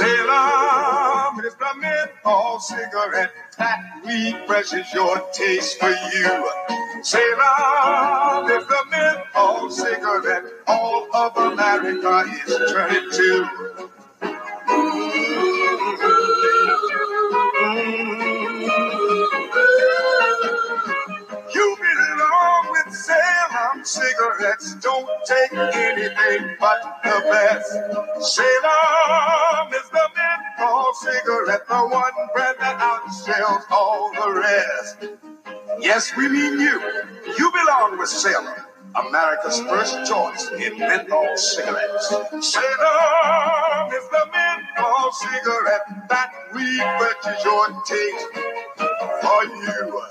Salem is the menthol cigarette that refreshes your taste for you. Salem is the menthol cigarette all of America is turning to. Cigarettes. Don't take anything but the best. Salem is the menthol cigarette, the one brand that outsells all the rest. Yes, we mean you. You belong with Salem, America's first choice in menthol cigarettes. Salem is the menthol cigarette that refreshes your taste for you.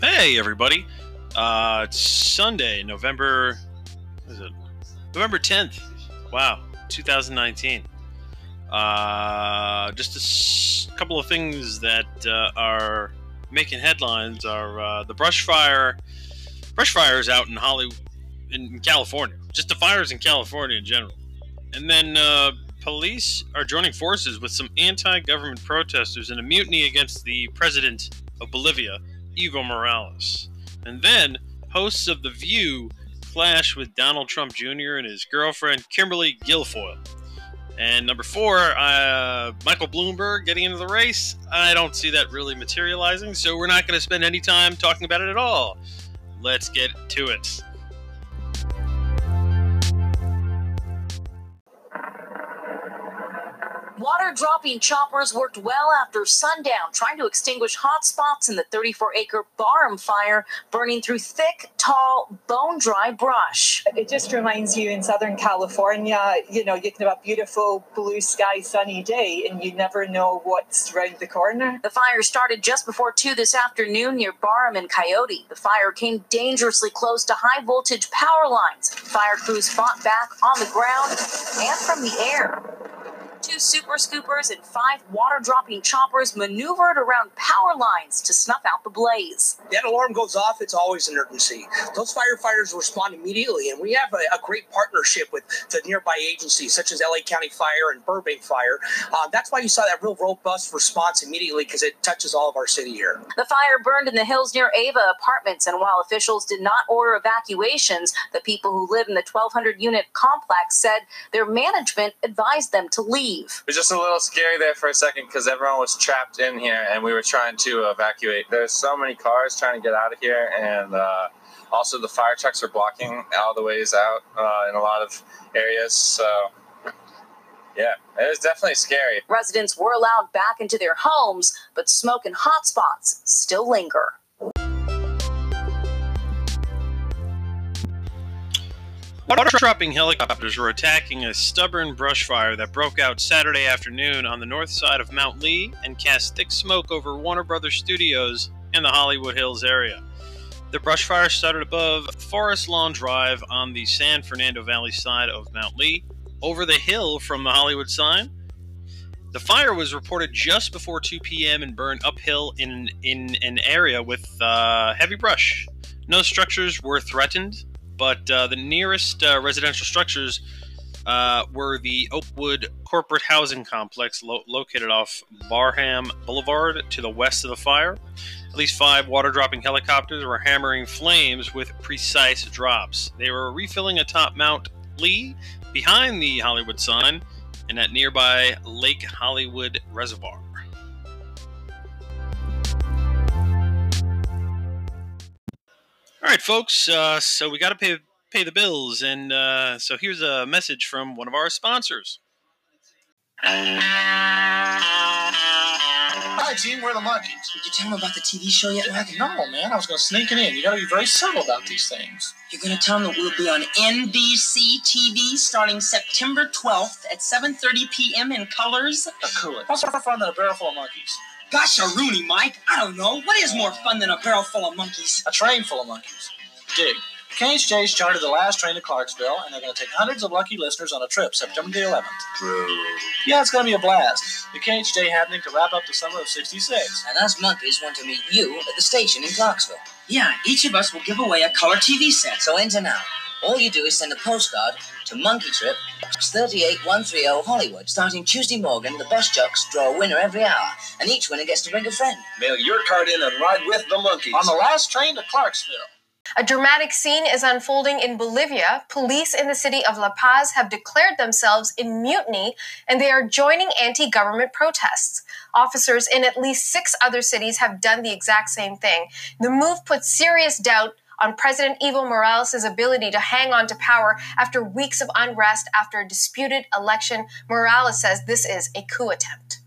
Hey, everybody. Uh, it's Sunday, November. Is it November 10th? Wow, 2019. Uh, just a s- couple of things that uh, are making headlines are uh, the brush fire. Brush fires out in Hollywood, in California. Just the fires in California in general. And then uh, police are joining forces with some anti-government protesters in a mutiny against the president of Bolivia, Evo Morales. And then hosts of The View clash with Donald Trump Jr. and his girlfriend, Kimberly Guilfoyle. And number four, uh, Michael Bloomberg getting into the race. I don't see that really materializing, so we're not going to spend any time talking about it at all. Let's get to it. Water dropping choppers worked well after sundown, trying to extinguish hot spots in the 34 acre Barham fire, burning through thick, tall, bone dry brush. It just reminds you in Southern California, you know, you can have a beautiful blue sky, sunny day, and you never know what's around the corner. The fire started just before 2 this afternoon near Barham and Coyote. The fire came dangerously close to high voltage power lines. Fire crews fought back on the ground and from the air. Two super scoopers and five water dropping choppers maneuvered around power lines to snuff out the blaze. that alarm goes off, it's always an urgency. Those firefighters respond immediately, and we have a, a great partnership with the nearby agencies such as LA County Fire and Burbank Fire. Uh, that's why you saw that real robust response immediately because it touches all of our city here. The fire burned in the hills near Ava apartments, and while officials did not order evacuations, the people who live in the 1,200 unit complex said their management advised them to leave. It was just a little scary there for a second because everyone was trapped in here and we were trying to evacuate. There's so many cars trying to get out of here, and uh, also the fire trucks are blocking all the ways out uh, in a lot of areas. So, yeah, it was definitely scary. Residents were allowed back into their homes, but smoke and hot spots still linger. Water dropping helicopters were attacking a stubborn brush fire that broke out Saturday afternoon on the north side of Mount Lee and cast thick smoke over Warner Brothers Studios in the Hollywood Hills area. The brush fire started above Forest Lawn Drive on the San Fernando Valley side of Mount Lee, over the hill from the Hollywood sign. The fire was reported just before 2 p.m. and burned uphill in, in an area with uh, heavy brush. No structures were threatened, but uh, the nearest uh, residential structures uh, were the Oakwood Corporate Housing Complex lo- located off Barham Boulevard to the west of the fire. At least five water dropping helicopters were hammering flames with precise drops. They were refilling atop Mount Lee behind the Hollywood sign and at nearby Lake Hollywood Reservoir. All right, folks. Uh, so we got to pay pay the bills, and uh, so here's a message from one of our sponsors. Hi, team. We're the Monkees. Did you tell them about the TV show yet, Mac? No, man. I was going to sneak it in. You got to be very subtle about these things. You're going to tell them that we'll be on NBC TV starting September 12th at 7:30 p.m. in colors. Cool it. What's more fun than a barrel full of monkeys? Gosh, a Rooney, Mike. I don't know. What is more fun than a barrel full of monkeys? A train full of monkeys. Dig. KHJ's chartered the last train to Clarksville, and they're going to take hundreds of lucky listeners on a trip September the 11th. Yeah, it's going to be a blast. The KHJ happening to wrap up the summer of 66. And us Monkees want to meet you at the station in Clarksville. Yeah, each of us will give away a color TV set. So enter now. All you do is send a postcard to Monkey Trip, 38130 Hollywood. Starting Tuesday morning, the best jocks draw a winner every hour, and each winner gets to bring a friend. Mail your card in and ride with the Monkees. On the last train to Clarksville. A dramatic scene is unfolding in Bolivia. Police in the city of La Paz have declared themselves in mutiny and they are joining anti government protests. Officers in at least six other cities have done the exact same thing. The move puts serious doubt on President Evo Morales' ability to hang on to power after weeks of unrest after a disputed election. Morales says this is a coup attempt.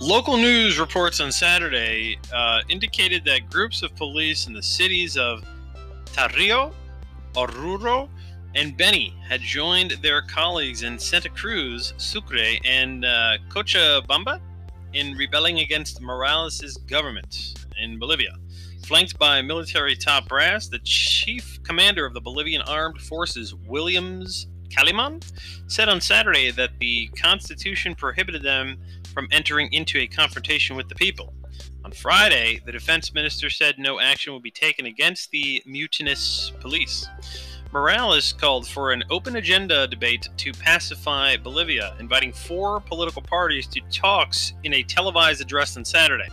Local news reports on Saturday uh, indicated that groups of police in the cities of Tarija, Oruro, and Beni had joined their colleagues in Santa Cruz, Sucre, and uh, Cochabamba in rebelling against Morales' government in Bolivia. Flanked by military top brass, the chief commander of the Bolivian Armed Forces, Williams Kaliman, said on Saturday that the Constitution prohibited them from entering into a confrontation with the people. On Friday, the defense minister said no action will be taken against the mutinous police. Morales called for an open agenda debate to pacify Bolivia, inviting four political parties to talks in a televised address on Saturday.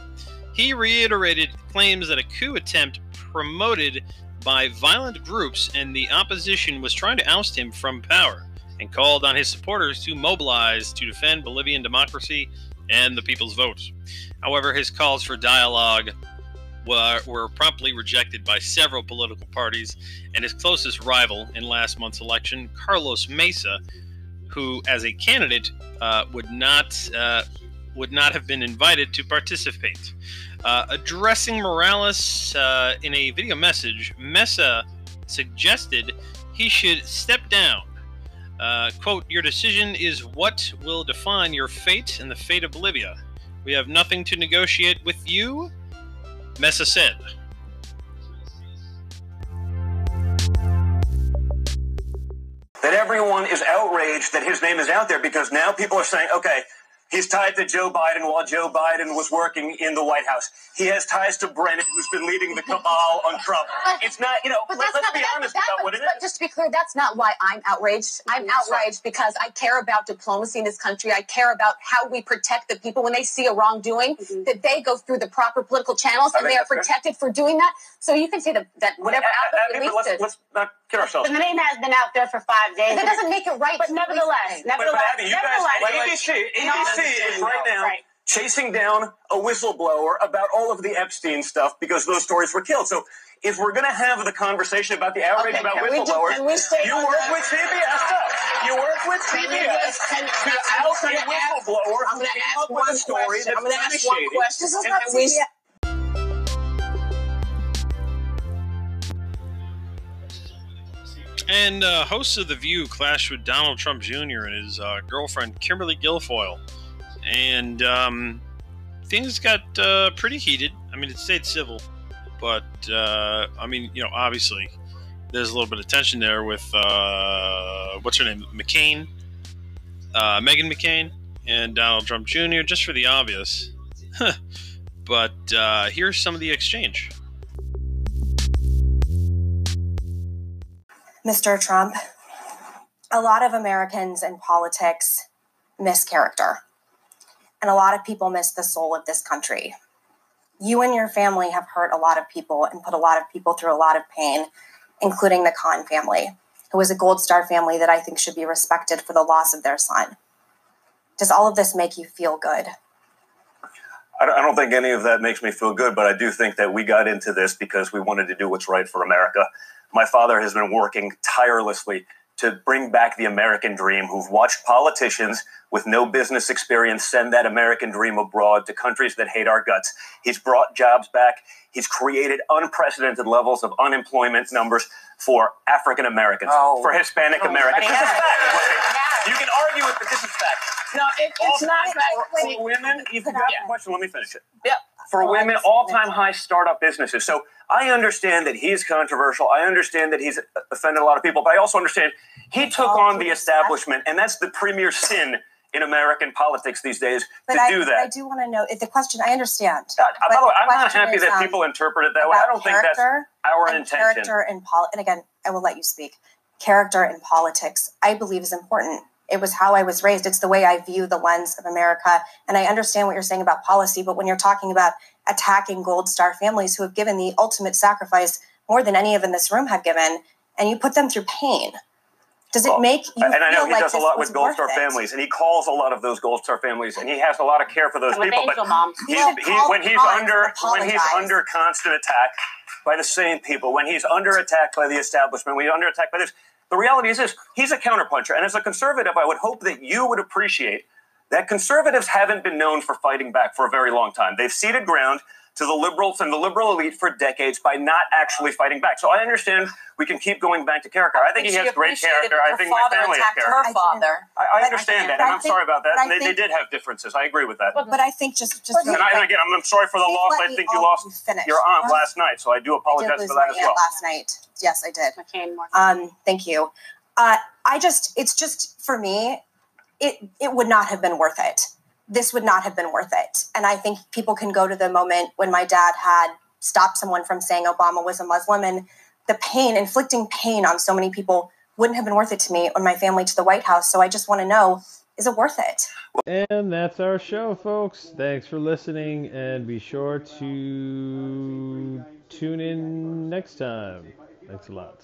He reiterated claims that a coup attempt promoted by violent groups and the opposition was trying to oust him from power, and called on his supporters to mobilize to defend Bolivian democracy and the people's vote. However, his calls for dialogue were, were promptly rejected by several political parties, and his closest rival in last month's election, Carlos Mesa, who, as a candidate, uh, would not uh, would not have been invited to participate. Uh, addressing Morales uh, in a video message, Mesa suggested he should step down. Uh, quote, Your decision is what will define your fate and the fate of Bolivia. We have nothing to negotiate with you, Mesa said. That everyone is outraged that his name is out there because now people are saying, okay, He's tied to Joe Biden while Joe Biden was working in the White House. He has ties to Brennan, who's been leading the cabal on Trump. It's not, you know, let, us not be that, honest that, about what it but is. just to be clear, that's not why I'm outraged. I'm outraged because I care about diplomacy in this country. I care about how we protect the people when they see a wrongdoing, that they go through the proper political channels I and they are protected fair. for doing that. So you can say that, that whatever Uh, outlet uh, released let's, let's not kid ourselves. The name has been out there for five days. That doesn't make it right. But nevertheless, But, but Abby, you guys, ABC, ABC is right now chasing down a whistleblower about all of the Epstein stuff because those stories were killed. So if we're going to have the conversation about the outrage Okay, about can we do- whistleblowers, can we stay you work that? with CBS. You work with Can CBS just- can- to I'm out a gonna ask- whistleblower I'm gonna ask one a story question. I'm gonna ask one question. And- Can and we- And uh, hosts of The View clashed with Donald Trump Jr. and his uh, girlfriend, Kimberly Guilfoyle. And um, things got uh, pretty heated. I mean, it stayed civil. But, uh, I mean, you know, obviously, there's a little bit of tension there with, uh, what's her name? McCain, uh, Meghan McCain, and Donald Trump Jr., just for the obvious. but here's some of the exchange. Mr. Trump, a lot of Americans in politics miss character, and a lot of people miss the soul of this country. You and your family have hurt a lot of people and put a lot of people through a lot of pain, including the Khan family, who is a Gold Star family that I think should be respected for the loss of their son. Does all of this make you feel good? I don't- think any of that makes me feel good, but I do think that we got into this because we wanted to do what's right for America. My father has been working tirelessly to bring back the American dream, who've watched politicians with no business experience send that American dream abroad to countries that hate our guts. He's brought jobs back. He's created unprecedented levels of unemployment numbers for African Americans, oh. for Hispanic Oh, Americans. but This is yeah. fact. You can argue it, but this is fact. No, it, it's Also, not for, for women. You forgot the question. Let me finish it. Yeah. For women, all-time high startup businesses. So I understand that he's controversial. I understand that he's offended a lot of people, but I also understand he took on the establishment, and that's the premier sin in American politics these days But to I, do but I do want to know if the question. I understand. Uh, by the way, I'm not happy is, that um, people interpret it that way. I don't think that's our intention. Character and pol. And again, I will let you speak. Character in politics, I believe, is important. It was how I was raised. It's the way I view the lens of America. And I understand what you're saying about policy, but when you're talking about attacking Gold Star families who have given the ultimate sacrifice more than any of in this room have given, and you put them through pain, does it make you and I know he like does a lot with Gold Star it? families, and he calls a lot of those Gold Star families, and he has a lot of care for those people. But Mom. he, he, when he's under when he's under constant attack by the same people, when he's under attack by the establishment, when he's under attack by this, the reality is this: he's a counterpuncher, and as a conservative, I would hope that you would appreciate that conservatives haven't been known for fighting back for a very long time. They've ceded ground to the liberals and the liberal elite for decades by not actually fighting back. So I understand we can keep going back to character. I think he has great character. I think my father family has character. her father. I, I understand that, and I I'm think- sorry about that. but I They, they did have differences. I agree with that. But I think just just and, I, and again, I'm, I'm sorry for the loss. I think you lost finish. your aunt last night, so I do I did apologize lose for that my as well. last night. Yes, I did. Um, thank you. Uh, I just, it's just for me, it it would not have been worth it. This would not have been worth it. And I think people can go to the moment when my dad had stopped someone from saying Obama was a Muslim, and the pain, inflicting pain on so many people, wouldn't have been worth it to me or my family to the White House. So I just want to know, is it worth it? And that's our show, folks. Thanks for listening, and be sure to tune in next time. Thanks a lot.